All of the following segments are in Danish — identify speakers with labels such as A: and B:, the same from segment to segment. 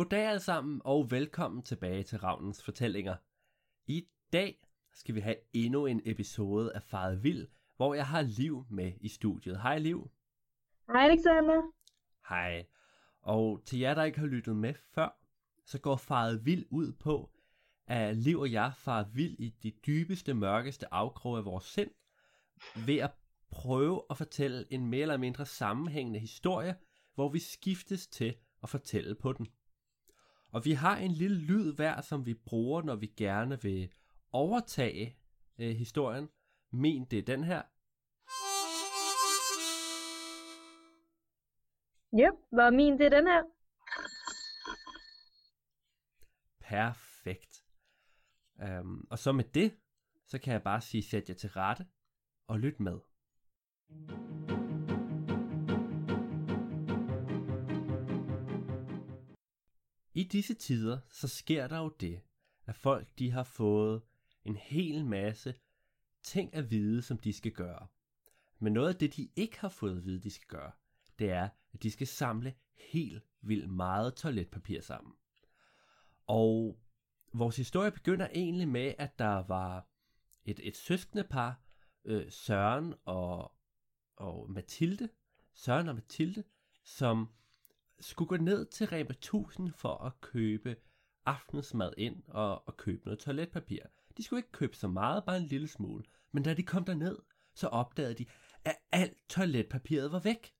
A: Goddag alle sammen, og velkommen tilbage til Ravnens Fortællinger. I dag skal vi have endnu en episode af Faret Vild, hvor jeg har Liv med i studiet. Hej Liv.
B: Hej Alexander.
A: Hej. Og til jer, der ikke har lyttet med før, så går Faret Vild ud på, at Liv og jeg farer vild i de dybeste, mørkeste afkroge af vores sind, ved at prøve at fortælle en mere eller mindre sammenhængende historie, hvor vi skiftes til at fortælle på den. Og vi har en lille lyd hver, som vi bruger, når vi gerne vil overtage øh, historien. Min, det er den her.
B: Yep, var min det er den her.
A: Perfekt. Um, og så med det, så kan jeg bare sige, sæt jer til rette og lyt med. I disse tider, så sker der jo det, at folk de har fået en hel masse ting at vide, som de skal gøre. Men noget af det, de ikke har fået at vide, de skal gøre, det er, at de skal samle helt vildt meget toiletpapir sammen. Og vores historie begynder egentlig med, at der var et, et søskende par, øh, Søren og, og Mathilde, Søren og Mathilde, som skulle gå ned til Rema 1000 for at købe aftensmad ind og, og købe noget toiletpapir. De skulle ikke købe så meget, bare en lille smule. Men da de kom derned, så opdagede de, at alt toiletpapiret var væk.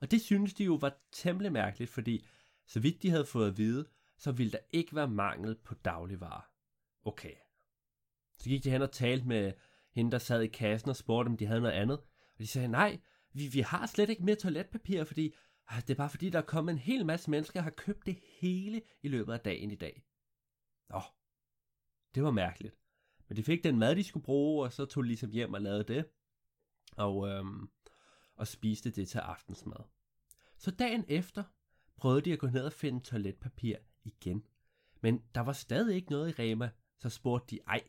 A: Og det synes de jo var temmelig mærkeligt, fordi så vidt de havde fået at vide, så ville der ikke være mangel på dagligvarer. Okay. Så gik de hen og talte med hende, der sad i kassen og spurgte, om de havde noget andet. Og de sagde, nej, vi, vi har slet ikke mere toiletpapir, fordi Ah, det er bare fordi, der er kommet en hel masse mennesker, der har købt det hele i løbet af dagen i dag. Nå, det var mærkeligt. Men de fik den mad, de skulle bruge, og så tog de ligesom hjem og lavede det. Og, øhm, og spiste det til aftensmad. Så dagen efter prøvede de at gå ned og finde toiletpapir igen. Men der var stadig ikke noget i Rema, så spurgte de, ej,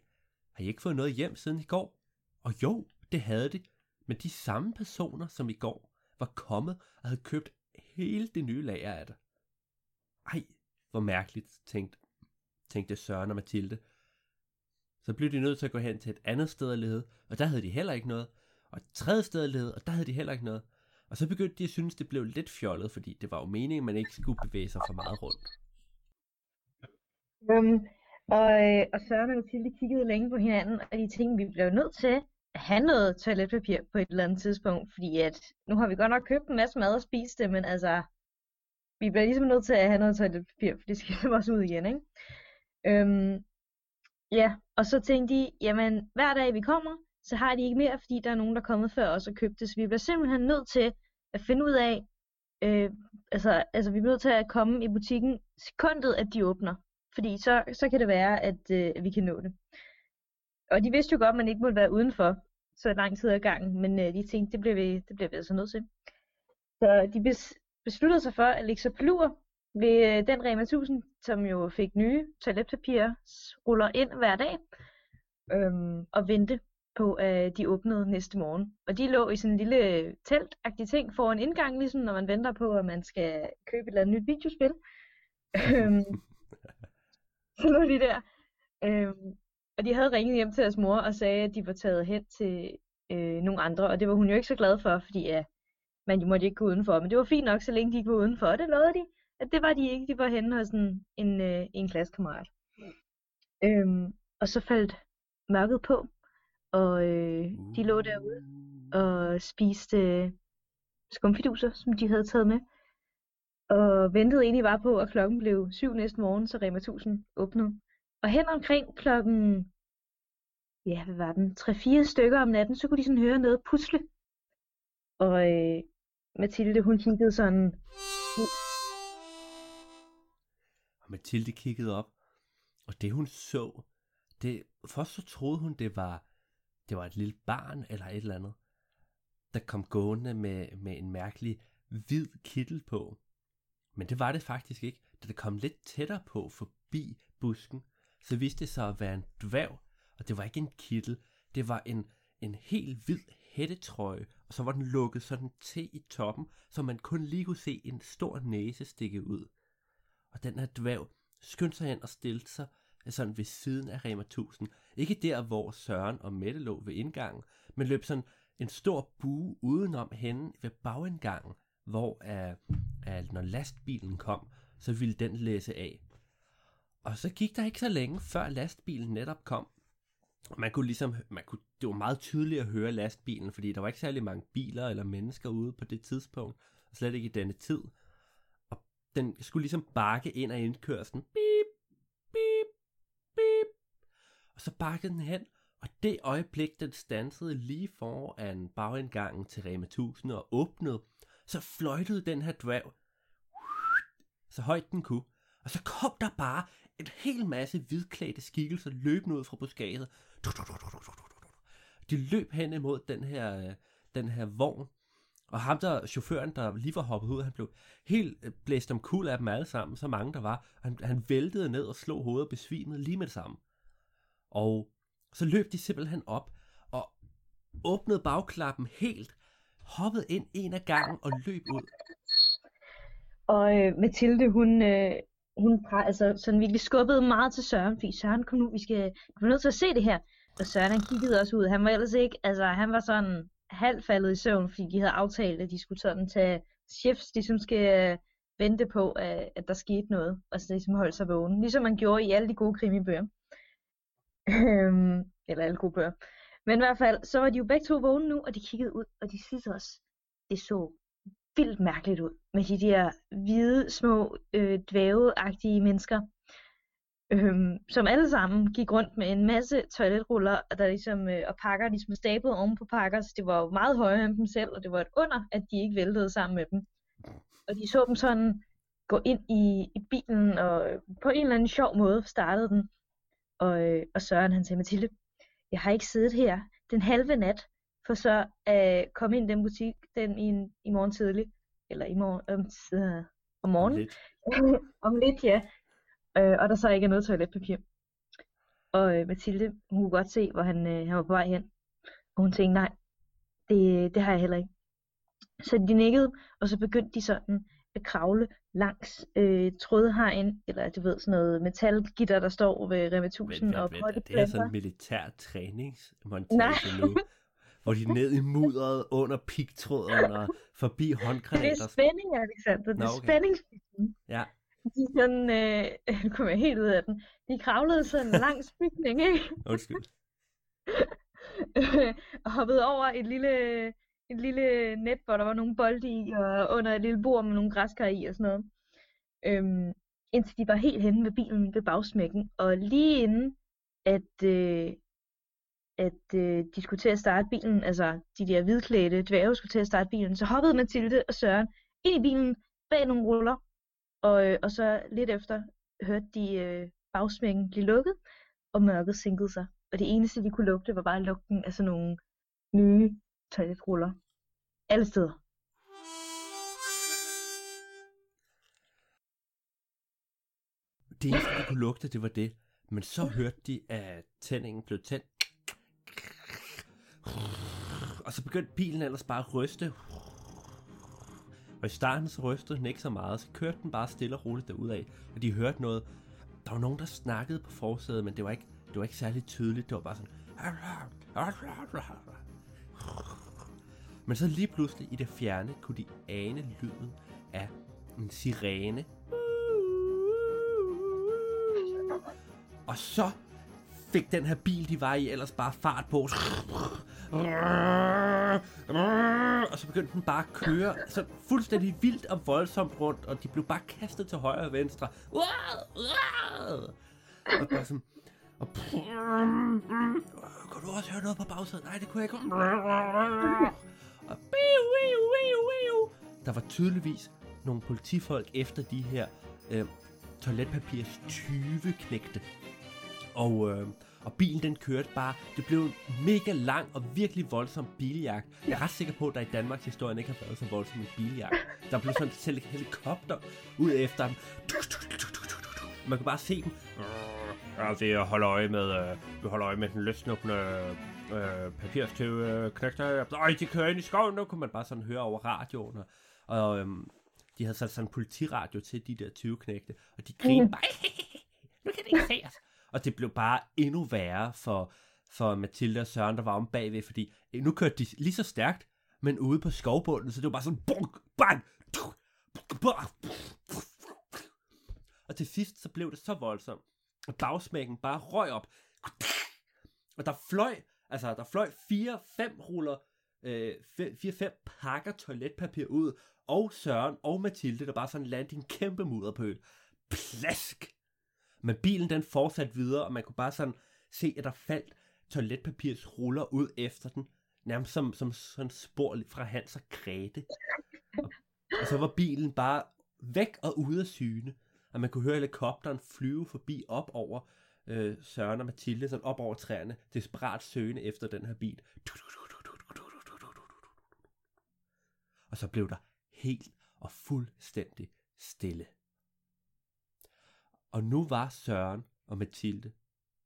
A: har I ikke fået noget hjem siden i går? Og jo, det havde de, men de samme personer som i går var kommet og havde købt hele det nye lager af det. Ej, hvor mærkeligt, tænkte, tænkte Søren og Mathilde. Så blev de nødt til at gå hen til et andet sted at lede, og der havde de heller ikke noget. Og et tredje sted at lede, og der havde de heller ikke noget. Og så begyndte de at synes, det blev lidt fjollet, fordi det var jo meningen, at man ikke skulle bevæge sig for meget rundt.
B: Um, og, øh, og Søren og Mathilde kiggede længe på hinanden, og de tænkte, vi blev nødt til at have noget toiletpapir på et eller andet tidspunkt, fordi at nu har vi godt nok købt en masse mad og spist det, men altså, vi bliver ligesom nødt til at have noget toiletpapir, for det skal også ud igen, ikke? Øhm, ja, og så tænkte de, jamen hver dag vi kommer, så har de ikke mere, fordi der er nogen, der er kommet før os og købt det, så vi bliver simpelthen nødt til at finde ud af, øh, altså, altså vi bliver nødt til at komme i butikken sekundet, at de åbner. Fordi så, så kan det være, at, øh, vi kan nå det. Og de vidste jo godt, at man ikke måtte være udenfor så lang tid ad gangen, men øh, de tænkte, det bliver, vi, det bliver vi altså nødt til. Så de bes, besluttede sig for at lægge sig lur ved øh, den Rema 1000, som jo fik nye toiletpapirer ruller ind hver dag, øhm, og vente på, at de åbnede næste morgen. Og de lå i sådan en lille teltagtig ting foran indgang, ligesom når man venter på, at man skal købe et eller andet nyt videospil. Øhm, så lå de der. Øhm, og de havde ringet hjem til deres mor og sagde, at de var taget hen til øh, nogle andre, og det var hun jo ikke så glad for, fordi ja, man jo måtte ikke gå udenfor. Men det var fint nok, så længe de ikke var udenfor, og det lovede de, at det var de ikke. De var henne hos en, en, øh, en klassekammerat. Øhm, og så faldt mørket på, og øh, de lå derude og spiste øh, skumfiduser, som de havde taget med. Og ventede egentlig bare på, at klokken blev syv næste morgen, så Rema 1000 åbnede. Og hen omkring klokken, ja, hvad var den, 3-4 stykker om natten, så kunne de sådan høre noget pusle. Og øh, Mathilde, hun kiggede sådan...
A: Og Mathilde kiggede op, og det hun så, det, først så troede hun, det var, det var et lille barn eller et eller andet, der kom gående med, med en mærkelig hvid kittel på. Men det var det faktisk ikke. Da det kom lidt tættere på forbi busken, så viste det sig at være en dværg, og det var ikke en kittel, det var en, en helt hvid hættetrøje, og så var den lukket sådan til i toppen, så man kun lige kunne se en stor næse stikke ud. og den her dværg skyndte sig hen og stillede sig øh, sådan ved siden af Rema 1000. Ikke der, hvor Søren og Mette lå ved indgangen, men løb sådan en stor bue udenom henne ved bagindgangen, hvor uh, uh, når lastbilen kom, så ville den læse af. Og så gik der ikke så længe, før lastbilen netop kom. Man kunne ligesom, man kunne, det var meget tydeligt at høre lastbilen, fordi der var ikke særlig mange biler eller mennesker ude på det tidspunkt, og slet ikke i denne tid. Og den skulle ligesom bakke ind af indkørslen. Bip, bip, bip. Og så bakkede den hen, og det øjeblik, den stansede lige foran bagindgangen til Rema 1000 og åbnede, så fløjtede den her dværg så højt den kunne. Og så kom der bare en hel masse hvidklædte skikkelser løbende ud fra buskaget. De løb hen imod den her, den her vogn. Og ham der, chaufføren, der lige var hoppet ud, han blev helt øh, blæst om kul af dem alle sammen, så mange der var. Han, han væltede ned og slog hovedet og besvimede lige med det samme. Og så løb de simpelthen op og åbnede bagklappen helt, hoppede ind en af gangen og løb ud.
B: Og øh, Mathilde, hun, øh, hun altså, sådan virkelig skubbede meget til Søren, fordi Søren, kom nu, vi skal, vi er nødt til at se det her. Og Søren, han kiggede også ud. Han var ellers ikke, altså han var sådan halvt faldet i søvn, fordi de havde aftalt, at de skulle sådan tage chefs, de som skal øh, vente på, at, at der skete noget, og så ligesom holde sig vågen. Ligesom man gjorde i alle de gode krimibøger. Øhm, eller alle gode bøger. Men i hvert fald, så var de jo begge to vågne nu, og de kiggede ud, og de synes også, det så vildt mærkeligt ud med de der hvide, små, øh, dvæveagtige mennesker, øhm, som alle sammen gik rundt med en masse toiletruller, og, der ligesom, øh, og pakker ligesom stablet oven på pakker, så det var jo meget højere end dem selv, og det var et under, at de ikke væltede sammen med dem. Og de så dem sådan gå ind i, i bilen, og på en eller anden sjov måde startede den. Og, øh, og Søren han sagde, Mathilde, jeg har ikke siddet her den halve nat, for så at øh, komme ind i den butik den i, i morgen tidlig, eller i morgen, um, øh, om morgenen. Om lidt. om lidt, ja. Øh, og der så ikke er noget toiletpapir. Og øh, Mathilde, hun kunne godt se, hvor han, øh, han var på vej hen. Og hun tænkte, nej, det, det har jeg heller ikke. Så de nikkede, og så begyndte de sådan at kravle langs øh, trådhegn, eller du ved, sådan noget metalgitter, der står ved Rema 1000 og
A: vent, det er sådan en militær træningsmontage nu hvor de er ned i mudderet under pigtråden og forbi håndgranater.
B: Det er spænding, Alexander. Det er okay. spændingsbygning.
A: Ja.
B: De sådan, øh, nu kommer jeg helt ud af den, de kravlede sådan langs bygning, ikke?
A: Undskyld.
B: og hoppede over et lille, et lille net, hvor der var nogle bolde i, og under et lille bord med nogle græskar i og sådan noget. Øhm, indtil de var helt henne ved bilen ved bagsmækken. Og lige inden, at, øh, at øh, de skulle til at starte bilen, altså de der hvidklædte dværge skulle til at starte bilen, så hoppede Mathilde og Søren ind i bilen bag nogle ruller, og, øh, og så lidt efter hørte de øh, bagsmækken blive lukket, og mørket sænkede sig. Og det eneste, de kunne lugte, var bare lugten af sådan nogle nye toiletruller. Alle steder.
A: Det eneste, de kunne lugte, det var det. Men så hørte de, at tændingen blev tændt og så begyndte bilen ellers bare at ryste. Og i starten så rystede den ikke så meget, så kørte den bare stille og roligt derudad, og de hørte noget. Der var nogen, der snakkede på forsædet, men det var ikke, det var ikke særlig tydeligt. Det var bare sådan... Men så lige pludselig i det fjerne kunne de ane lyden af en sirene. Og så fik den her bil, de var i, ellers bare fart på. Og så begyndte den bare at køre så fuldstændig vildt og voldsomt rundt, og de blev bare kastet til højre og venstre. Og bare sådan... Og kunne du også høre noget på bagsædet? Nej, det kunne jeg ikke. Og der var tydeligvis nogle politifolk efter de her øh, toiletpapirs 20 knægte. Og, øh, og bilen den kørte bare. Det blev en mega lang og virkelig voldsom biljagt. Jeg er ret sikker på, at der i Danmarks historie ikke har været så voldsom en biljagt. Der blev sådan selv helikopter ud efter dem. Man kan bare se dem. Ja, det holder øje med, øh, vi holder øje med den løsnuppende øh, papirstøve øh, knægter. Øj, de kører ind i skoven, nu kunne man bare sådan høre over radioen. Og, og øhm, de havde sat sådan en politiradio til de der 20 knægte, og de grinede bare, nu kan det ikke se os. Og det blev bare endnu værre for, for Mathilde og Søren, der var om bagved, fordi øh, nu kørte de lige så stærkt, men ude på skovbunden, så det var bare sådan, bunk, bang, og til sidst, så blev det så voldsomt, at bagsmækken bare røg op. Og der fløj, altså der fløj fire, fem ruller, øh, fire, fem pakker toiletpapir ud, og Søren og Mathilde, der bare sådan landede en kæmpe mudderpøl. Plask! Men bilen den fortsatte videre, og man kunne bare sådan se, at der faldt toiletpapirs ruller ud efter den, nærmest som, som sådan spor fra Hans og Grete. Og, og så var bilen bare væk og ude af syne, og man kunne høre helikopteren flyve forbi op over øh, Søren og Mathilde, sådan op over træerne, desperat søgende efter den her bil. Og så blev der helt og fuldstændig stille. Og nu var Søren og Mathilde.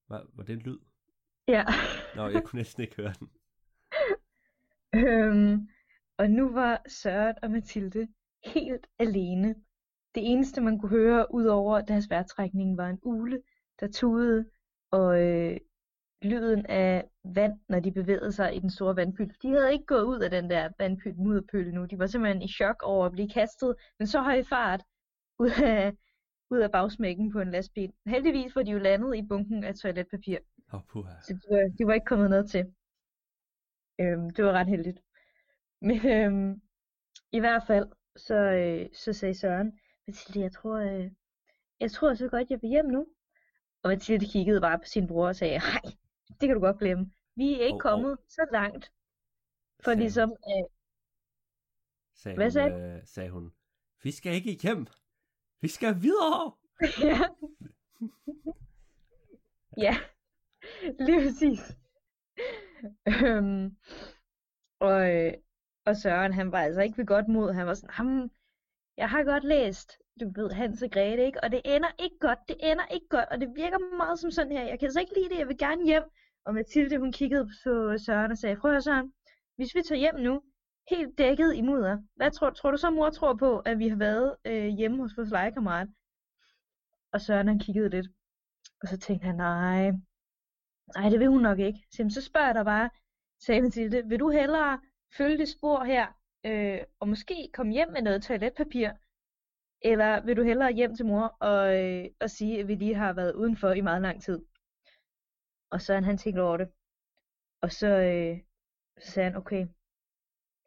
A: Var, var det en lyd?
B: Ja.
A: Nå, jeg kunne næsten ikke høre den.
B: øhm, og nu var Søren og Mathilde helt alene. Det eneste, man kunne høre ud over deres vejrtrækning, var en ule, der tudede, og øh, lyden af vand, når de bevægede sig i den store vandpyl. De havde ikke gået ud af den der vandpyl, mudderpøl nu. De var simpelthen i chok over at blive kastet med så høj fart ud af, ud af bagsmækken på en lastbil. Heldigvis var de jo landet i bunken af toiletpapir.
A: Oh, puha.
B: Så de var, de var ikke kommet ned til. Øhm, det var ret heldigt. Men øhm, i hvert fald, så, øh, så sagde Søren, Mathilde, jeg tror, øh, jeg tror så godt, jeg vil hjem nu. Og Mathilde kiggede bare på sin bror og sagde, hej, det kan du godt glemme. Vi er ikke
A: Hov,
B: kommet så langt. For
A: Sagde hun.
B: ligesom, øh,
A: Sagde
B: Hvad
A: hun,
B: sagde
A: øh, sagde hun, vi skal ikke hjem. Vi skal videre.
B: ja. ja, lige præcis. øhm, og, øh, og Søren, han var altså ikke ved godt mod. Han var sådan, ham, jeg har godt læst, du ved, Hans og Grete, ikke? Og det ender ikke godt, det ender ikke godt, og det virker meget som sådan her. Jeg kan altså ikke lide det, jeg vil gerne hjem. Og Mathilde, hun kiggede på Søren og sagde, prøv at Søren, hvis vi tager hjem nu, helt dækket i mudder, hvad tror, tror du så, mor tror på, at vi har været øh, hjemme hos vores legekammerat? Og Søren, han kiggede lidt, og så tænkte han, nej, nej, det vil hun nok ikke. Så, så spørger jeg dig bare, sagde Mathilde, vil du hellere følge det spor her, øh, og måske komme hjem med noget toiletpapir, eller vil du hellere hjem til mor og, øh, og sige, at vi lige har været udenfor i meget lang tid? Og så han tænkte over det. Og så, øh, så sagde han, okay,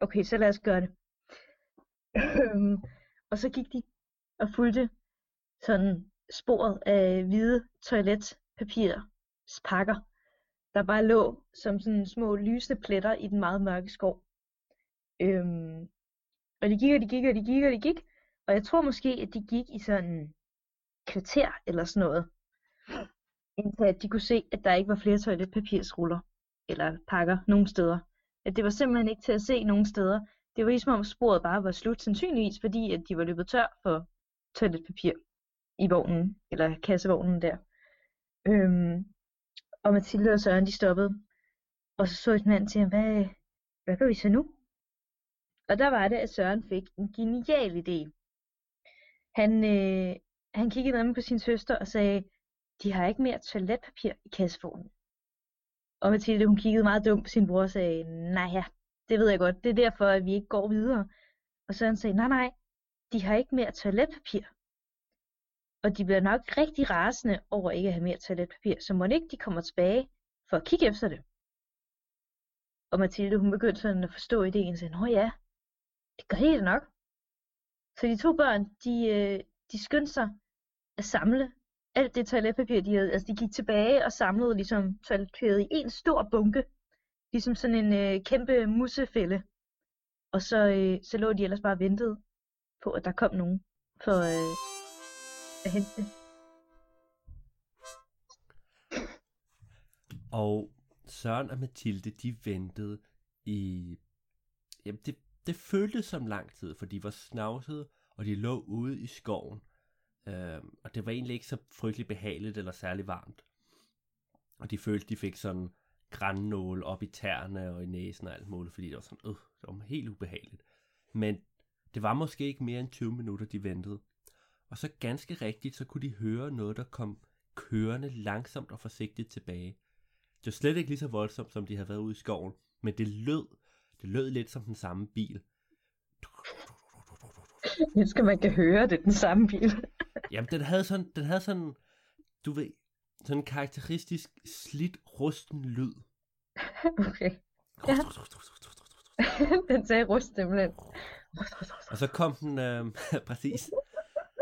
B: okay, så lad os gøre det. Øhm, og så gik de og fulgte sådan sporet af hvide toiletpapirspakker, der bare lå som sådan små lyse pletter i den meget mørke skov. Øhm, og de gik, og de gik, og de gik, og de gik. Og jeg tror måske, at de gik i sådan kvarter eller sådan noget. Indtil at de kunne se, at der ikke var flere toiletpapirsruller eller pakker nogen steder. At det var simpelthen ikke til at se nogen steder. Det var ligesom om sporet bare var slut, sandsynligvis fordi, at de var løbet tør for toiletpapir i vognen, eller kassevognen der. Øhm, og Mathilde og Søren, de stoppede. Og så så et mand til ham, hvad, hvad gør vi så nu? Og der var det, at Søren fik en genial idé. Han, øh, han kiggede ned på sin søster og sagde, de har ikke mere toiletpapir i kassevognen. Og Mathilde, hun kiggede meget dumt på sin bror og sagde, nej ja, det ved jeg godt, det er derfor, at vi ikke går videre. Og Søren sagde, nej nej, de har ikke mere toiletpapir. Og de bliver nok rigtig rasende over ikke at have mere toiletpapir, så må ikke de kommer tilbage for at kigge efter det. Og Mathilde, hun begyndte sådan at forstå ideen, og sagde, nå ja, det gør helt nok. Så de to børn, de, øh, de skyndte sig at samle alt det toiletpapir, de havde. Altså de gik tilbage og samlede ligesom toiletpapiret i en stor bunke. Ligesom sådan en øh, kæmpe musefælde. Og så, øh, så lå de ellers bare og ventede på, at der kom nogen for øh, at hente det.
A: Og Søren og Mathilde, de ventede i... Jamen, det, det føltes som lang tid, for de var snavsede, og de lå ude i skoven. Øh, og det var egentlig ikke så frygteligt behageligt eller særlig varmt. Og de følte, de fik sådan grænnål op i tæerne og i næsen og alt muligt, fordi det var sådan, øh, det var helt ubehageligt. Men Det var måske ikke mere end 20 minutter, de ventede. Og så ganske rigtigt, så kunne de høre noget, der kom kørende langsomt og forsigtigt tilbage. Det var slet ikke lige så voldsomt, som de havde været ude i skoven, men det lød, det lød lidt som den samme bil.
B: Jeg skal man kan høre, det er den samme bil.
A: Jamen, den havde sådan, den havde sådan, du ved, sådan en karakteristisk slidt, rusten lyd.
B: Okay. Ja. den sagde rust simpelthen.
A: Og så kom den, øh, præcis.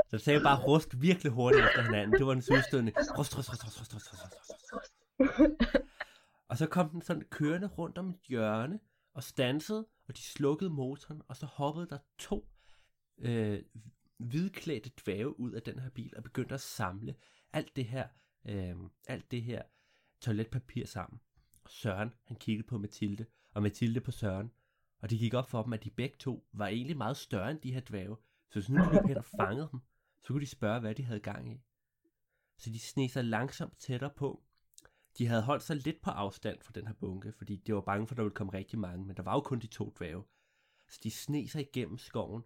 A: Så sagde bare rust virkelig hurtigt efter hinanden. Det var en udstødende. Rust, rust, rust, rust, rust, rust, rust, rust. og så kom den sådan kørende rundt om et hjørne, og stansede, og de slukkede motoren, og så hoppede der to øh, hvidklædte dvæve ud af den her bil og begyndte at samle alt det her, øh, alt det her toiletpapir sammen. Søren, han kiggede på Mathilde, og Mathilde på Søren, og det gik op for dem, at de begge to var egentlig meget større end de her dvæve. Så hvis nu de løb hen og fangede dem, så kunne de spørge, hvad de havde gang i. Så de sne sig langsomt tættere på. De havde holdt sig lidt på afstand fra den her bunke, fordi de var bange for, at der ville komme rigtig mange, men der var jo kun de to dvæve. Så de sne sig igennem skoven,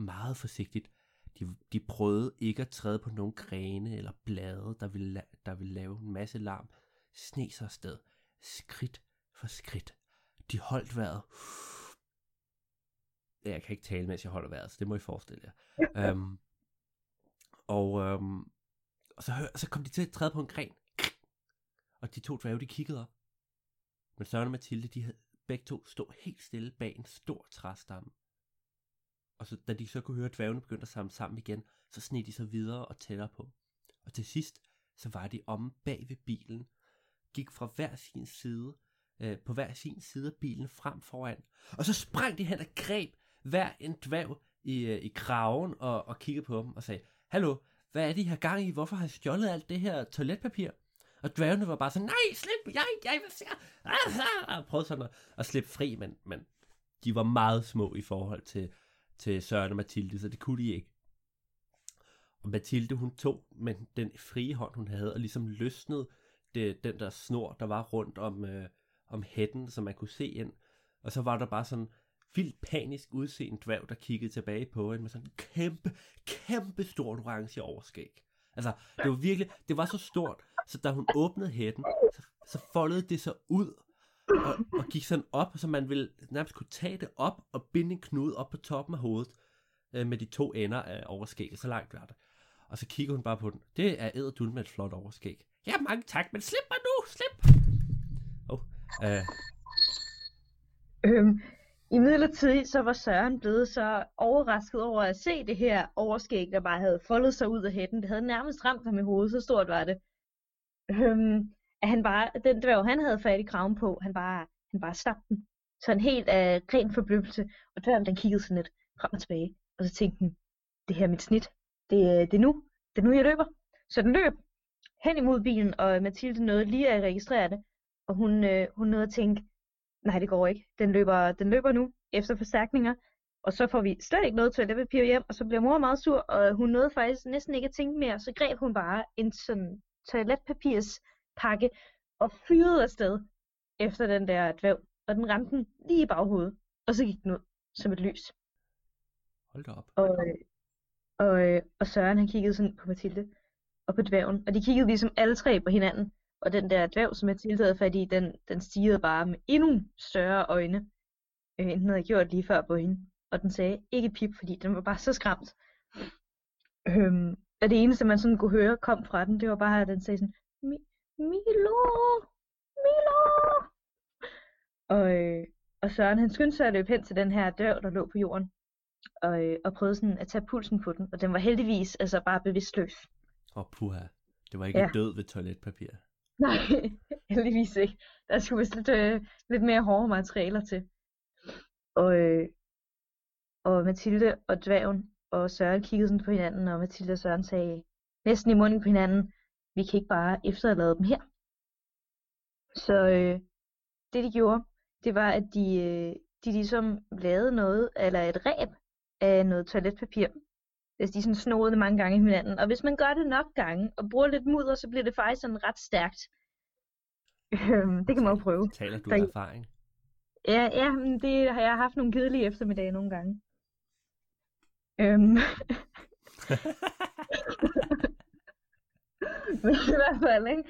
A: meget forsigtigt. De, de prøvede ikke at træde på nogle grene eller blade, der ville, der ville lave en masse larm. Sne sig afsted, skridt for skridt. De holdt vejret. Jeg kan ikke tale, mens jeg holder vejret, så det må I forestille jer. um, og, um, og så, hør, så kom de til at træde på en gren. Og de to dværge, de kiggede op. Men Søren og Mathilde, de havde begge to stå helt stille bag en stor træstamme. Og så, da de så kunne høre, at dværgene begyndte at samle sammen igen, så sned de så videre og tættere på. Og til sidst, så var de omme bag ved bilen, gik fra hver sin side, øh, på hver sin side af bilen frem foran. Og så sprang de hen og greb hver en dværg i, øh, i kraven og, og kiggede på dem og sagde, Hallo, hvad er det, I har gang i? Hvorfor har I stjålet alt det her toiletpapir? Og dværgene var bare sådan, nej, slip, jeg, jeg vil se, og prøvede sådan at, at slippe fri, men, men de var meget små i forhold til, til Søren og Mathilde, så det kunne de ikke. Og Mathilde, hun tog med den frie hånd, hun havde, og ligesom løsnede det, den der snor, der var rundt om, øh, om hætten, så man kunne se ind. Og så var der bare sådan vildt panisk udseende dværg, der kiggede tilbage på hende med sådan en kæmpe, kæmpe stort orange overskæg. Altså, det var virkelig, det var så stort, så da hun åbnede hætten, så, så foldede det sig ud, og, og gik sådan op, så man ville nærmest kunne tage det op og binde en knude op på toppen af hovedet, øh, med de to ender af overskægget, så langt var det. Og så kigger hun bare på den. Det er æderdul med et flot overskæg. Ja, mange tak, men slip mig nu, slip! Oh, øh.
B: Øhm, I midlertid så var Søren blevet så overrasket over at se det her overskæg, der bare havde foldet sig ud af hætten. Det havde nærmest ramt ham i hovedet, så stort var det. Øhm, at han bare, den dværg, han havde fat i kraven på, han bare, han bare stabte den. Sådan helt af uh, ren forbløffelse. Og dværgen, den kiggede sådan lidt frem og tilbage. Og så tænkte den, det her er mit snit. Det, øh, det er nu. Det er nu, jeg løber. Så den løb hen imod bilen, og Mathilde nåede lige at registrere det. Og hun, øh, hun nåede at tænke, nej, det går ikke. Den løber, den løber nu efter forstærkninger. Og så får vi slet ikke noget toiletpapir hjem, og så bliver mor meget sur, og hun nåede faktisk næsten ikke at tænke mere. Så greb hun bare en sådan toiletpapirs pakke og fyrede afsted efter den der dvæv. Og den ramte den lige i baghovedet, og så gik den ud som et lys.
A: Hold da op.
B: Og, øh, og, øh, og Søren han kiggede sådan på Mathilde og på dværgen, og de kiggede ligesom alle tre på hinanden. Og den der dværg, som Mathilde havde fat i, den, den stigede bare med endnu større øjne, øh, end den havde gjort lige før på hende. Og den sagde ikke pip, fordi den var bare så skræmt. Øhm, og det eneste, man sådan kunne høre, kom fra den, det var bare, at den sagde sådan, Milo, Milo. Og, øh, og Søren, han skyndte sig at løbe hen til den her dør, der lå på jorden, og, øh, og prøvede sådan at tage pulsen på den, og den var heldigvis altså bare bevidstløs.
A: Åh, oh, puha. Det var ikke Ja. død ved toiletpapir.
B: Nej, heldigvis ikke. Der skulle vist lidt, øh, lidt mere hårde materialer til. Og, øh, og Mathilde og dværgen og Søren kiggede sådan på hinanden, og Mathilde og Søren sagde næsten i munden på hinanden, vi kan ikke bare efterlade dem her. Så øh, det de gjorde, det var, at de, øh, de ligesom lavede noget, eller et ræb af noget toiletpapir. Altså de sådan snoede det mange gange i hinanden. Og hvis man gør det nok gange, og bruger lidt mudder, så bliver det faktisk sådan ret stærkt. Øhm, det kan man jo prøve.
A: Taler du
B: Der-
A: af erfaring?
B: Ja, ja, men det har jeg haft nogle kedelige eftermiddage nogle gange. Øhm. I hvert fald, ikke?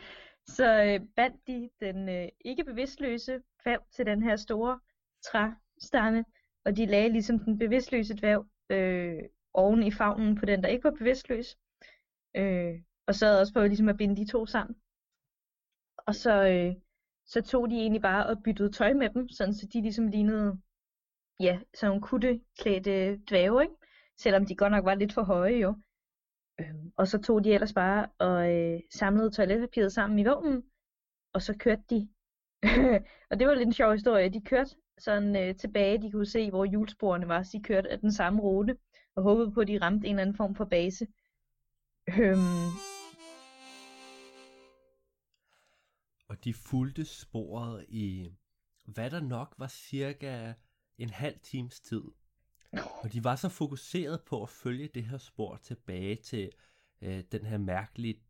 B: Så øh, bandt de den øh, ikke bevidstløse dværg til den her store træstamme, og de lagde ligesom den bevidstløse dværg øh, oven i favnen på den, der ikke var bevidstløs. Øh, og så også på ligesom at binde de to sammen. Og så, øh, så tog de egentlig bare og byttede tøj med dem, sådan så de ligesom lignede, ja, sådan nogle kutteklædte dvæve, ikke? Selvom de godt nok var lidt for høje jo. Øh, og så tog de ellers bare og øh, samlede toiletpapiret sammen i vognen, og så kørte de. og det var lidt en sjov historie. De kørte sådan øh, tilbage, de kunne se, hvor hjulsporene var, så de kørte af den samme rute, og håbede på, at de ramte en eller anden form for base. Øhm,
A: Og de fulgte sporet i, hvad der nok var cirka en halv times tid. Og de var så fokuseret på at følge det her spor tilbage til øh, den her mærkelige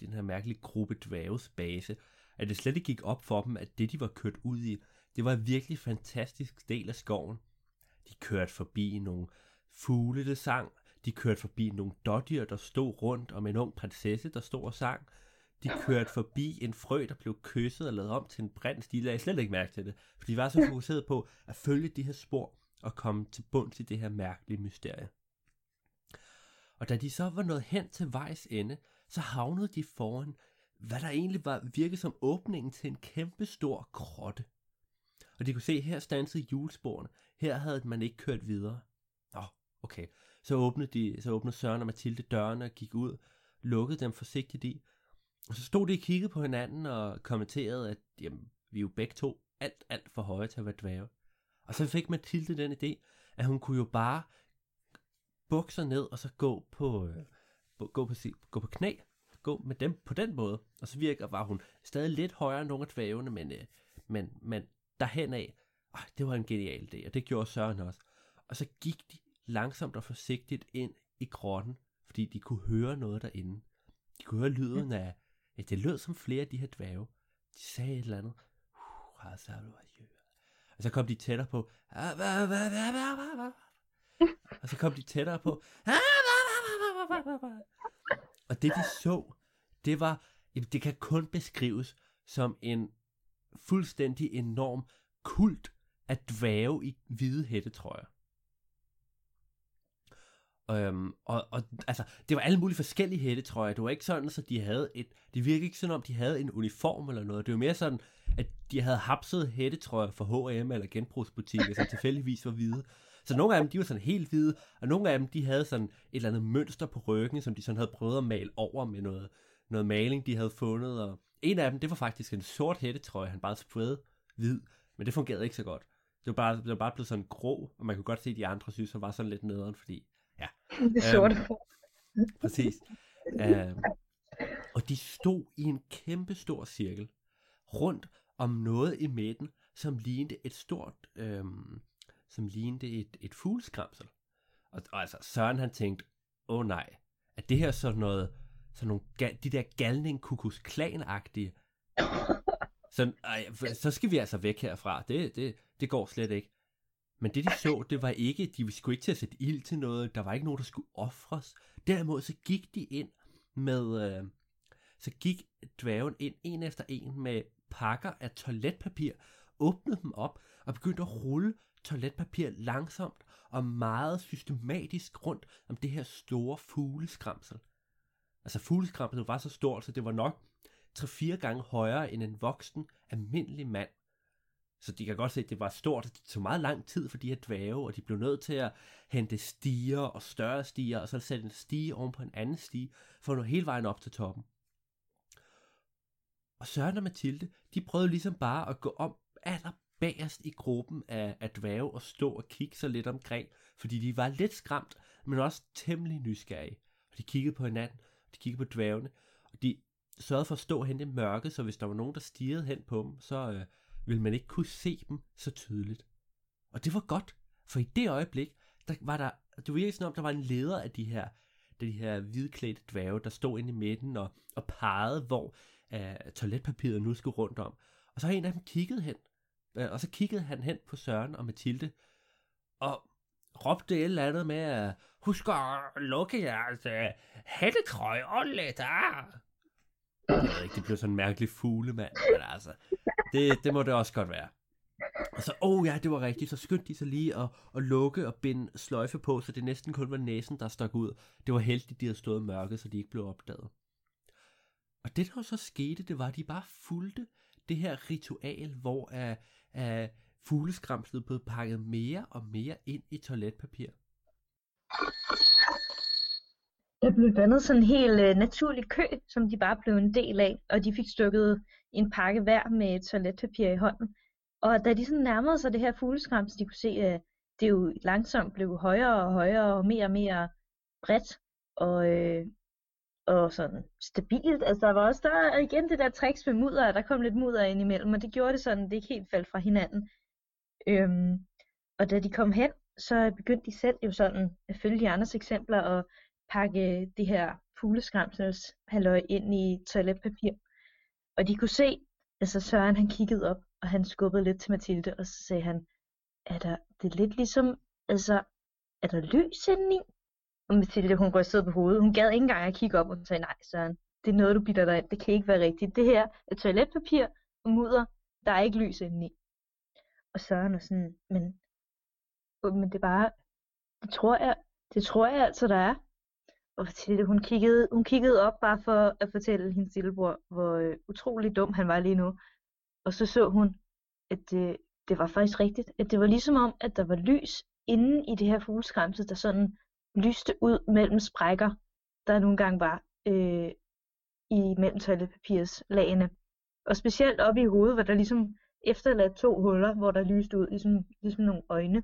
A: den her mærkelige gruppe dværges base, at det slet ikke gik op for dem, at det de var kørt ud i, det var en virkelig fantastisk del af skoven. De kørte forbi nogle fugle, der sang, de kørte forbi nogle dårdyr, der stod rundt om en ung prinsesse, der stod og sang, de kørte forbi en frø, der blev kysset og lavet om til en prins. De lagde slet ikke mærke til det, for de var så fokuseret på at følge de her spor og komme til bunds i det her mærkelige mysterie. Og da de så var nået hen til vejs ende, så havnede de foran, hvad der egentlig var virket som åbningen til en kæmpe stor grotte. Og de kunne se, her stansede julesporene. Her havde man ikke kørt videre. Nå, okay. Så åbnede, de, så åbnede Søren og Mathilde dørene og gik ud, lukkede dem forsigtigt i, og så stod de og kiggede på hinanden og kommenterede, at jamen, vi er jo begge to alt, alt for høje til at være dværge. Og så fik Mathilde den idé, at hun kunne jo bare bukke sig ned og så gå på, øh, gå på, gå på knæ, gå med dem på den måde. Og så virker, var hun stadig lidt højere end nogle af dværgene, men, øh, men, men derhen af, øh, det var en genial idé, og det gjorde Søren også. Og så gik de langsomt og forsigtigt ind i grotten, fordi de kunne høre noget derinde. De kunne høre lyden af Ja, det lød som flere af de her dvæve. De sagde et eller andet. Og så kom de tættere på. Og så kom de tættere på. Og det de så, det var, det kan kun beskrives som en fuldstændig enorm kult af dvæve i hvide hættetrøjer. Øhm, og, og altså, det var alle mulige forskellige hættetrøjer. Det var ikke sådan, så de havde et... Det virkede ikke sådan, om de havde en uniform eller noget. Det var mere sådan, at de havde hapset hættetrøjer fra H&M eller genbrugsbutikker, som tilfældigvis var hvide. Så nogle af dem, de var sådan helt hvide, og nogle af dem, de havde sådan et eller andet mønster på ryggen, som de sådan havde prøvet at male over med noget, noget maling, de havde fundet. Og en af dem, det var faktisk en sort hættetrøje, han bare sprayede hvid, men det fungerede ikke så godt. Det var bare, det var bare blevet sådan grå, og man kunne godt se, at de andre synes, han var sådan lidt nederen, fordi Ja.
B: Det sorte
A: um, Præcis. Um, og de stod i en kæmpe stor cirkel rundt om noget i midten, som lignede et stort, øhm, som lignede et, et fugleskramsel. Og, og altså, Søren han tænkte, åh oh, nej, er det her sådan noget, sådan nogle, de der galning kukus klan agtige så, ej, så skal vi altså væk herfra. Det, det, det går slet ikke. Men det de så, det var ikke, de skulle ikke til at sætte ild til noget, der var ikke nogen, der skulle ofres. Derimod så gik de ind med, øh, så gik dværgen ind en efter en med pakker af toiletpapir, åbnede dem op og begyndte at rulle toiletpapir langsomt og meget systematisk rundt om det her store fugleskramsel. Altså fugleskramsel var så stort, så det var nok 3-4 gange højere end en voksen almindelig mand. Så de kan godt se, at det var stort. Det tog meget lang tid for de her dvæve, og de blev nødt til at hente stiger og større stiger, og så sætte en stige oven på en anden stige, for at nå hele vejen op til toppen. Og Søren og Mathilde, de prøvede ligesom bare at gå om aller bagerst i gruppen af, af dvæve og stå og kigge sig lidt omkring, fordi de var lidt skræmt, men også temmelig nysgerrige. Og de kiggede på hinanden, og de kiggede på dvævene, og de sørgede for at stå hen i mørket, så hvis der var nogen, der stirrede hen på dem, så, øh, ville man ikke kunne se dem så tydeligt. Og det var godt, for i det øjeblik, der var der, du virkede sådan om, der var en leder af de her, de her hvidklædte dværge, der stod inde i midten og, og pegede, hvor uh, toiletpapiret nu skulle rundt om. Og så har en af dem kigget hen, uh, og så kiggede han hen på Søren og Mathilde, og råbte et eller andet med, at husk at lukke jeres uh, hættetrøje lidt ah! Jeg ved ikke, det blev sådan en mærkelig fuglemand, men altså, det, det må det også godt være. Og så, åh oh ja, det var rigtigt, så skyndte de sig lige at, at lukke og binde sløjfe på, så det næsten kun var næsen, der stak ud. Det var heldigt, de havde stået mørke, så de ikke blev opdaget. Og det, der så skete, det var, at de bare fulgte det her ritual, hvor uh, uh, fugleskramslet blev pakket mere og mere ind i toiletpapir.
B: Der blev dannet sådan en helt øh, naturlig kø, som de bare blev en del af, og de fik stukket en pakke hver med toiletpapir i hånden. Og da de sådan nærmede sig det her fugleskrams, de kunne se, at det jo langsomt blev højere og højere og mere og mere bredt og, øh, og sådan stabilt. Altså der var også der igen det der tricks med mudder, der kom lidt mudder ind imellem, og det gjorde det sådan, det ikke helt faldt fra hinanden. Øhm, og da de kom hen, så begyndte de selv jo sådan at følge de andres eksempler og pakke det her fugleskræmsels halløj ind i toiletpapir. Og de kunne se, altså Søren han kiggede op, og han skubbede lidt til Mathilde, og så sagde han, er der, det er lidt ligesom, altså, er der lys indeni? Og Mathilde, hun rystede på hovedet. Hun gad ikke engang at kigge op, og hun sagde, nej Søren, det er noget, du bilder dig ind. Det kan ikke være rigtigt. Det her er toiletpapir og mudder. Der er ikke lys indeni. Og Søren er sådan, men, men det er bare, det tror jeg, det tror jeg altså, der er. Og fortælle, hun kiggede, hun kiggede op bare for at fortælle hendes lillebror, hvor øh, utrolig dum han var lige nu. Og så så hun, at det, det var faktisk rigtigt. At det var ligesom om, at der var lys inde i det her fugleskramsel, der sådan lyste ud mellem sprækker, der nogle gange var øh, i mellem lagene. Og specielt oppe i hovedet, var der ligesom efterladt to huller, hvor der lyste ud, ligesom, ligesom nogle øjne.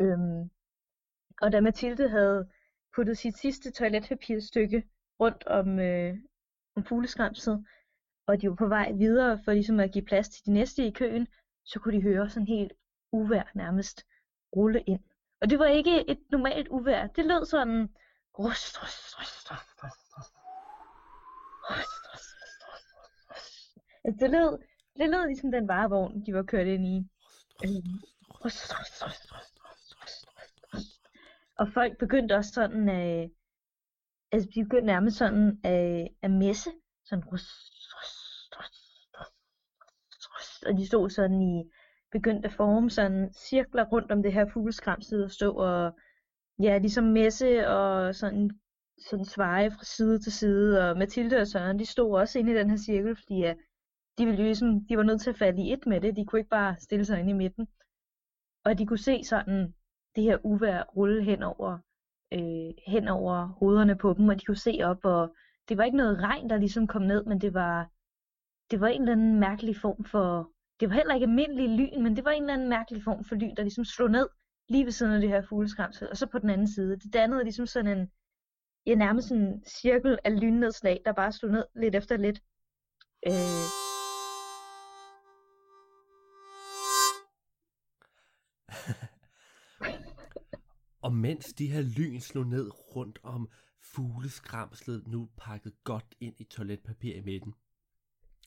B: Øhm, og da Mathilde havde puttet sit sidste toiletpapirstykke rundt om, øh, om fugleskramset, og de var på vej videre for ligesom at give plads til de næste i køen, så kunne de høre sådan helt uvær nærmest rulle ind. Og det var ikke et normalt uvær. Det lød sådan rust, rust, rust, rust, rust, rust. Rust, rust, rust, rust, rust. Altså, det lød, det lød ligesom den varevogn, de var kørt ind i. Rust, rust, rust, rust, rust. Og folk begyndte også sådan, øh, altså de begyndte nærmest sådan øh, at messe, sådan rust, og de stod sådan i, begyndte at forme sådan cirkler rundt om det her fugleskramsel og stå og, ja, ligesom messe og sådan, sådan sveje fra side til side, og Mathilde og Søren, de stod også inde i den her cirkel, fordi ja, de ville jo ligesom, de var nødt til at falde i et med det, de kunne ikke bare stille sig inde i midten. Og de kunne se sådan det her uvær rulle hen over, øh, hen over hovederne på dem, og de kunne se op, og det var ikke noget regn, der ligesom kom ned, men det var, det var en eller anden mærkelig form for, det var heller ikke almindelig lyn, men det var en eller anden mærkelig form for lyn, der ligesom slog ned lige ved siden af det her fugleskramsel, og så på den anden side. Det dannede ligesom sådan en, ja, nærmest en cirkel af lynnedslag, der bare slog ned lidt efter lidt. Øh...
A: og mens de her lyn slog ned rundt om fugleskramslet, nu pakket godt ind i toiletpapir i midten,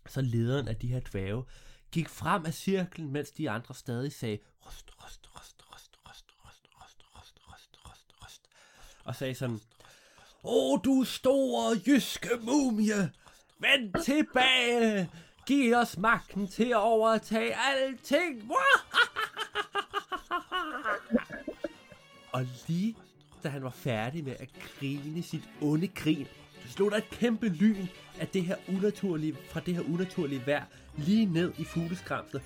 A: så lederen af de her dværge gik frem af cirklen, mens de andre stadig sagde rust, rust, rust, rust, rust, rust, rust, rust, rust, rust, rust, og sagde sådan, Åh, du store jyske mumie, vend tilbage, giv os magten til at overtage alting. Og lige da han var færdig med at grine sit onde grin, så slog der et kæmpe lyn af det her unaturlige, fra det her unaturlige vejr lige ned i fugleskramslet.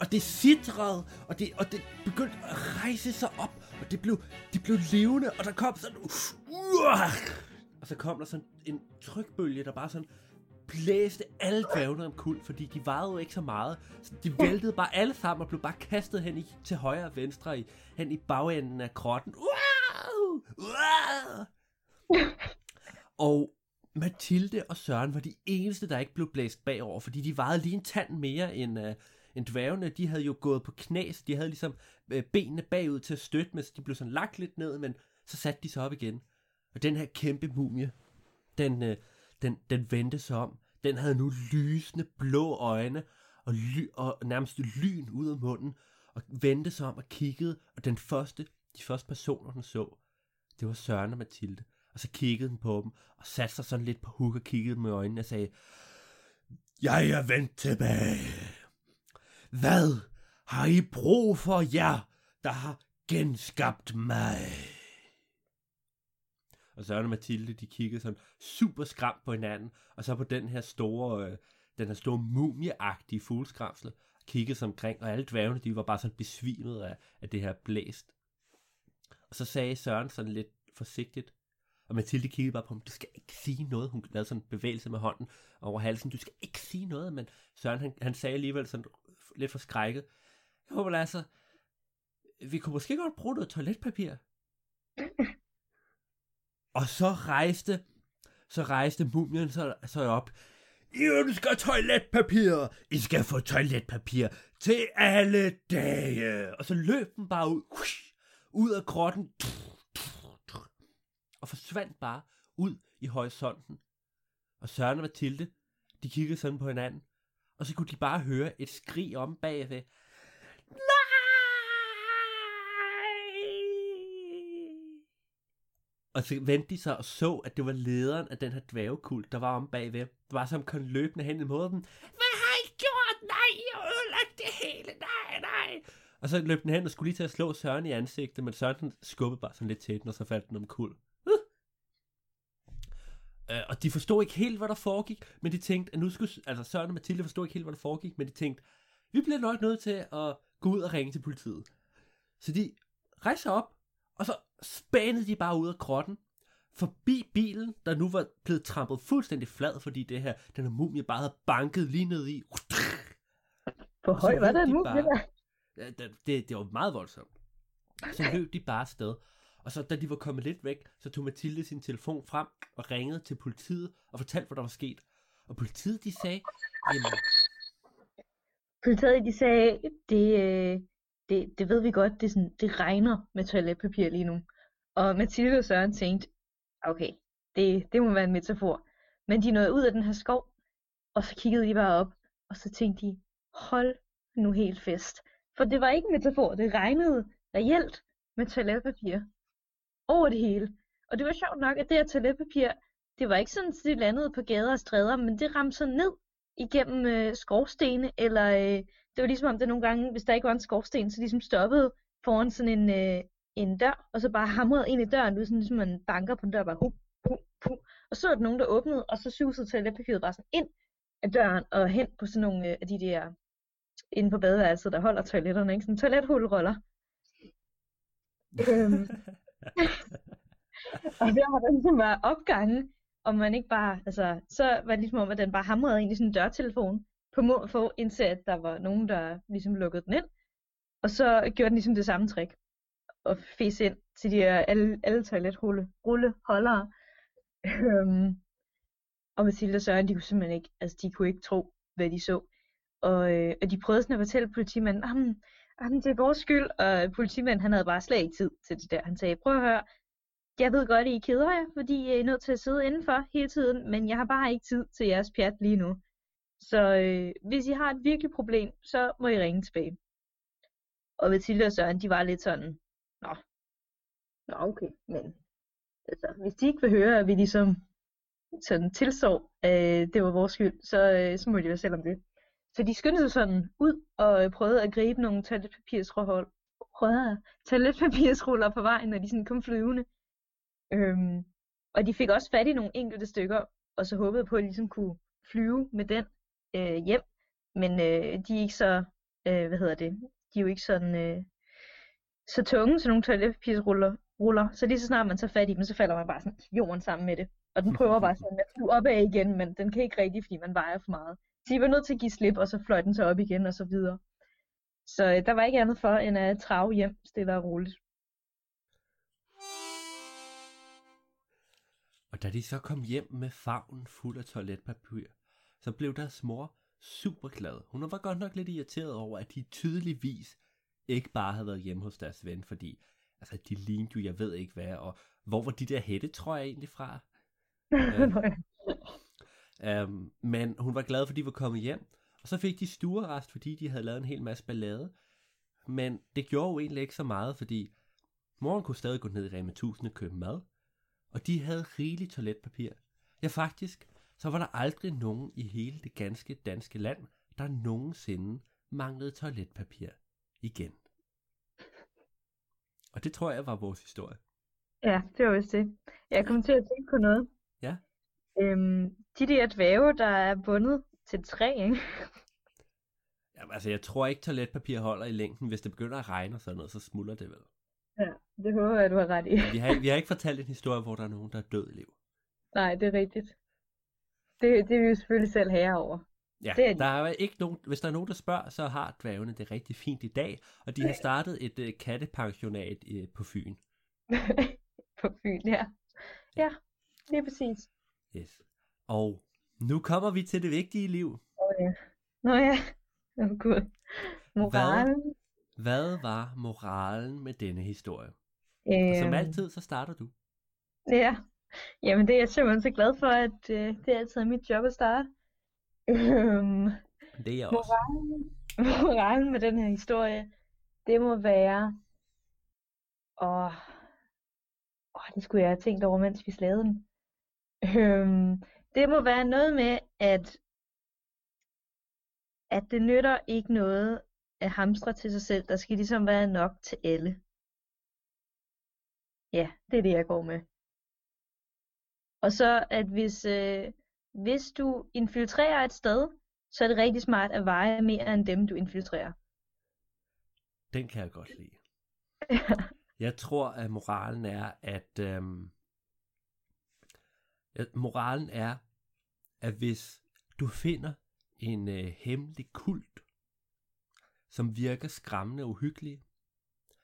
A: Og det sidrede, og det, og det begyndte at rejse sig op, og det blev, det blev levende, og der kom sådan... Og så kom der sådan en trykbølge, der bare sådan blæste alle dværgene omkuld, fordi de vejede jo ikke så meget. Så de væltede bare alle sammen og blev bare kastet hen i, til højre og venstre, i, hen i bagenden af krotten. og Mathilde og Søren var de eneste, der ikke blev blæst bagover, fordi de vejede lige en tand mere end, uh, end dværgene. De havde jo gået på knæs, de havde ligesom uh, benene bagud til at støtte med, så de blev sådan lagt lidt ned, men så satte de sig op igen. Og den her kæmpe mumie, den, uh, den, den vendte sig om. Den havde nu lysende blå øjne og, ly, og nærmest lyn ud af munden, og vendte sig om og kiggede, og den første, de første personer, den så, det var Søren og Mathilde. Og så kiggede den på dem, og satte sig sådan lidt på huk og kiggede med øjnene og sagde, Jeg er vendt tilbage. Hvad har I brug for jer, der har genskabt mig? Og Søren og Mathilde, de kiggede sådan super skræmt på hinanden, og så på den her store, øh, den her store mumieagtige fugleskramsel, kiggede sig omkring, og alle dværgene, de var bare sådan besvimet af, af det her blæst. Og så sagde Søren sådan lidt forsigtigt, og Mathilde kiggede bare på ham, du skal ikke sige noget. Hun lavede sådan en bevægelse med hånden over halsen, du skal ikke sige noget, men Søren han, han sagde alligevel sådan lidt forskrækket, jeg håber altså, vi kunne måske godt bruge noget toiletpapir. og så rejste, så rejste mumien så, så op. I ønsker toiletpapir. I skal få toiletpapir til alle dage. Og så løb den bare ud. Ud af grotten. Og forsvandt bare ud i horisonten. Og Søren og Mathilde, de kiggede sådan på hinanden. Og så kunne de bare høre et skrig om bagved. Og så vendte de sig og så, at det var lederen af den her dværgekult, der var om bagved. Det var som kom løbende hen imod dem. Hvad har I gjort? Nej, I har ødelagt det hele. Nej, nej. Og så løb den hen og skulle lige til at slå Søren i ansigtet, men Søren skubbede bare sådan lidt til den, og så faldt den om kul. Uh. Uh, og de forstod ikke helt, hvad der foregik, men de tænkte, at nu skulle, altså Søren og Mathilde forstod ikke helt, hvad der foregik, men de tænkte, vi bliver nok nødt til at gå ud og ringe til politiet. Så de rejser op, og så spænede de bare ud af grotten, forbi bilen, der nu var blevet trampet fuldstændig flad, fordi det her, den her mumie bare havde banket lige ned i.
B: Hvor høj var den mumie der?
A: Ja, det, det, det var meget voldsomt. Så løb de bare afsted. Og så da de var kommet lidt væk, så tog Mathilde sin telefon frem og ringede til politiet og fortalte, hvad der var sket. Og politiet, de sagde, jamen...
B: Politiet, de sagde, det, øh, det, det ved vi godt, det, sådan, det regner med toiletpapir lige nu. Og Mathilde og Søren tænkte, okay, det, det må være en metafor. Men de nåede ud af den her skov, og så kiggede de bare op, og så tænkte de, hold nu helt fest. For det var ikke en metafor, det regnede reelt med toiletpapir over det hele. Og det var sjovt nok, at det her toiletpapir, det var ikke sådan, at det landede på gader og stræder, men det ramte så ned igennem øh, skorstene, eller øh, det var ligesom om det nogle gange, hvis der ikke var en skorsten, så ligesom stoppede foran sådan en, øh, en dør, og så bare hamrede ind i døren, det sådan ligesom man banker på en dør, bare hu, hu, hu. Og så var der nogen, der åbnede, og så susede toiletpapiret bare sådan ind af døren, og hen på sådan nogle øh, af de der, inde på badeværelset, der holder toiletterne, ikke? Sådan toilethulroller. øhm. og der var der ligesom bare opgange, og man ikke bare, altså, så var det ligesom om, at den bare hamrede ind i sådan en dørtelefon, på må for indtil at der var nogen, der ligesom lukkede den ind. Og så gjorde den ligesom det samme trick. Og fes ind til de her alle, alle toiletrulle rulle holdere. Øhm, og Mathilde og Søren, de kunne simpelthen ikke, altså de kunne ikke tro, hvad de så. Og, øh, og de prøvede sådan at fortælle politimanden, jamen, jamen, det er vores skyld. Og politimanden, han havde bare slet ikke tid til det der. Han sagde, prøv at høre, jeg ved godt, at I keder jer, fordi I er nødt til at sidde indenfor hele tiden, men jeg har bare ikke tid til jeres pjat lige nu. Så øh, hvis I har et virkelig problem, så må I ringe tilbage. Og Mathilde og Søren, de var lidt sådan, nå, nå okay, men altså, hvis de ikke vil høre, at vi ligesom sådan tilsår, at øh, det var vores skyld, så, øh, så må de være selv om det. Så de skyndte sig sådan ud og øh, prøvede at gribe nogle toiletpapirsruller, toiletpapirsruller på vejen, når de sådan kom flyvende. Øhm, og de fik også fat i nogle enkelte stykker, og så håbede på, at de ligesom kunne flyve med den øh, hjem. Men øh, de er ikke så, øh, hvad hedder det, de er jo ikke sådan, øh, så tunge, så nogle toiletpapirsruller, ruller. Så lige så snart man tager fat i dem, så falder man bare sådan jorden sammen med det. Og den prøver bare sådan at flyve opad igen, men den kan ikke rigtig, fordi man vejer for meget. Så de var nødt til at give slip, og så fløj den så op igen, og så videre. Så øh, der var ikke andet for, end at trave hjem stille og roligt.
A: Og da de så kom hjem med favnen fuld af toiletpapir, så blev deres mor super glad. Hun var godt nok lidt irriteret over, at de tydeligvis ikke bare havde været hjemme hos deres ven, fordi altså, de lignede jo, jeg ved ikke hvad, og hvor var de der hætte, tror jeg egentlig fra? uh, um, men hun var glad, fordi de var kommet hjem, og så fik de stuerrest, fordi de havde lavet en hel masse ballade. Men det gjorde jo egentlig ikke så meget, fordi Moren kunne stadig gå ned i Rema 1000 og købe mad, og de havde rigeligt toiletpapir. Ja, faktisk, så var der aldrig nogen i hele det ganske danske land, der nogensinde manglede toiletpapir igen. Og det tror jeg var vores historie.
B: Ja, det var vist det. Jeg kom til at tænke på noget.
A: Ja.
B: Øhm, de der dvæve, der er bundet til træ, ikke?
A: Jamen, altså, jeg tror ikke, toiletpapir holder i længden. Hvis det begynder at regne og sådan noget, så smuldrer det vel.
B: Ja, det håber jeg, du har ret i.
A: Vi har, vi har ikke fortalt en historie, hvor der er nogen, der er død i liv.
B: Nej, det er rigtigt. Det, det er vi jo selvfølgelig selv herre over.
A: Ja,
B: Det er de.
A: der er ikke nogen, hvis der er nogen, der spørger, så har dværgene det rigtig fint i dag, og de har startet et uh, kattepensionat uh, på Fyn.
B: på Fyn, ja. Ja, lige præcis.
A: Yes. Og nu kommer vi til det vigtige liv.
B: Åh ja. Nå ja, åh oh, gud. Moralen.
A: Hvad var moralen med denne historie?
B: Øhm,
A: som altid, så starter du.
B: Ja, jamen det er jeg simpelthen så glad for, at øh, det altid er mit job at starte. Øhm,
A: Det er jeg også.
B: moralen, moralen med den her historie, det må være, åh, åh, det skulle jeg have tænkt over, mens vi lavede den. Øhm, det må være noget med, at, at det nytter ikke noget at hamstre til sig selv. Der skal ligesom være nok til alle. Ja, det er det, jeg går med. Og så, at hvis, øh, hvis du infiltrerer et sted, så er det rigtig smart at veje mere end dem, du infiltrerer.
A: Den kan jeg godt lide. Jeg tror, at moralen er, at øhm, moralen er, at hvis du finder en øh, hemmelig kult, som virker skræmmende og uhyggelig,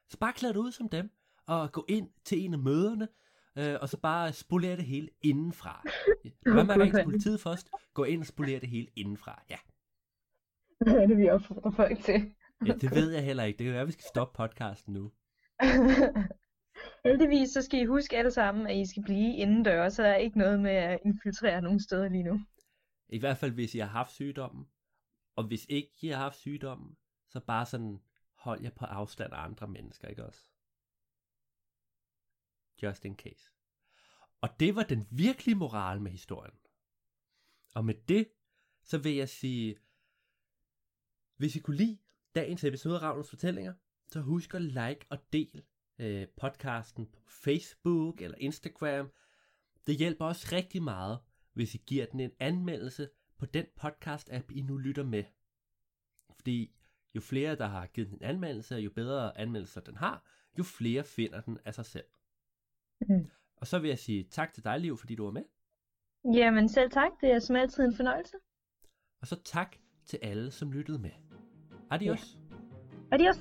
A: så bare klæd dig ud som dem, og gå ind til en af møderne, øh, og så bare spolere det hele indenfra. Hvad med at ringe til politiet først? Gå ind og spolere det hele indenfra. Ja.
B: Hvad er det, vi opfordrer folk til?
A: ja, det ved jeg heller ikke. Det kan være, at vi skal stoppe podcasten nu.
B: Heldigvis så skal I huske alle sammen, at I skal blive indendørs, så der er ikke noget med at infiltrere nogen steder lige nu.
A: I hvert fald, hvis I har haft sygdommen. Og hvis ikke I har haft sygdommen, så bare sådan hold jer på afstand af andre mennesker, ikke også? Just in case. Og det var den virkelige moral med historien. Og med det, så vil jeg sige, hvis I kunne lide dagens episode af Ravnens Fortællinger, så husk at like og del øh, podcasten på Facebook eller Instagram. Det hjælper os rigtig meget, hvis I giver den en anmeldelse på den podcast-app, I nu lytter med. Fordi jo flere, der har givet den en anmeldelse, og jo bedre anmeldelser den har, jo flere finder den af sig selv.
B: Mm.
A: Og så vil jeg sige tak til dig, Liv, fordi du var med.
B: Jamen selv tak, det er som altid en fornøjelse.
A: Og så tak til alle, som lyttede med. Adios.
B: Adios!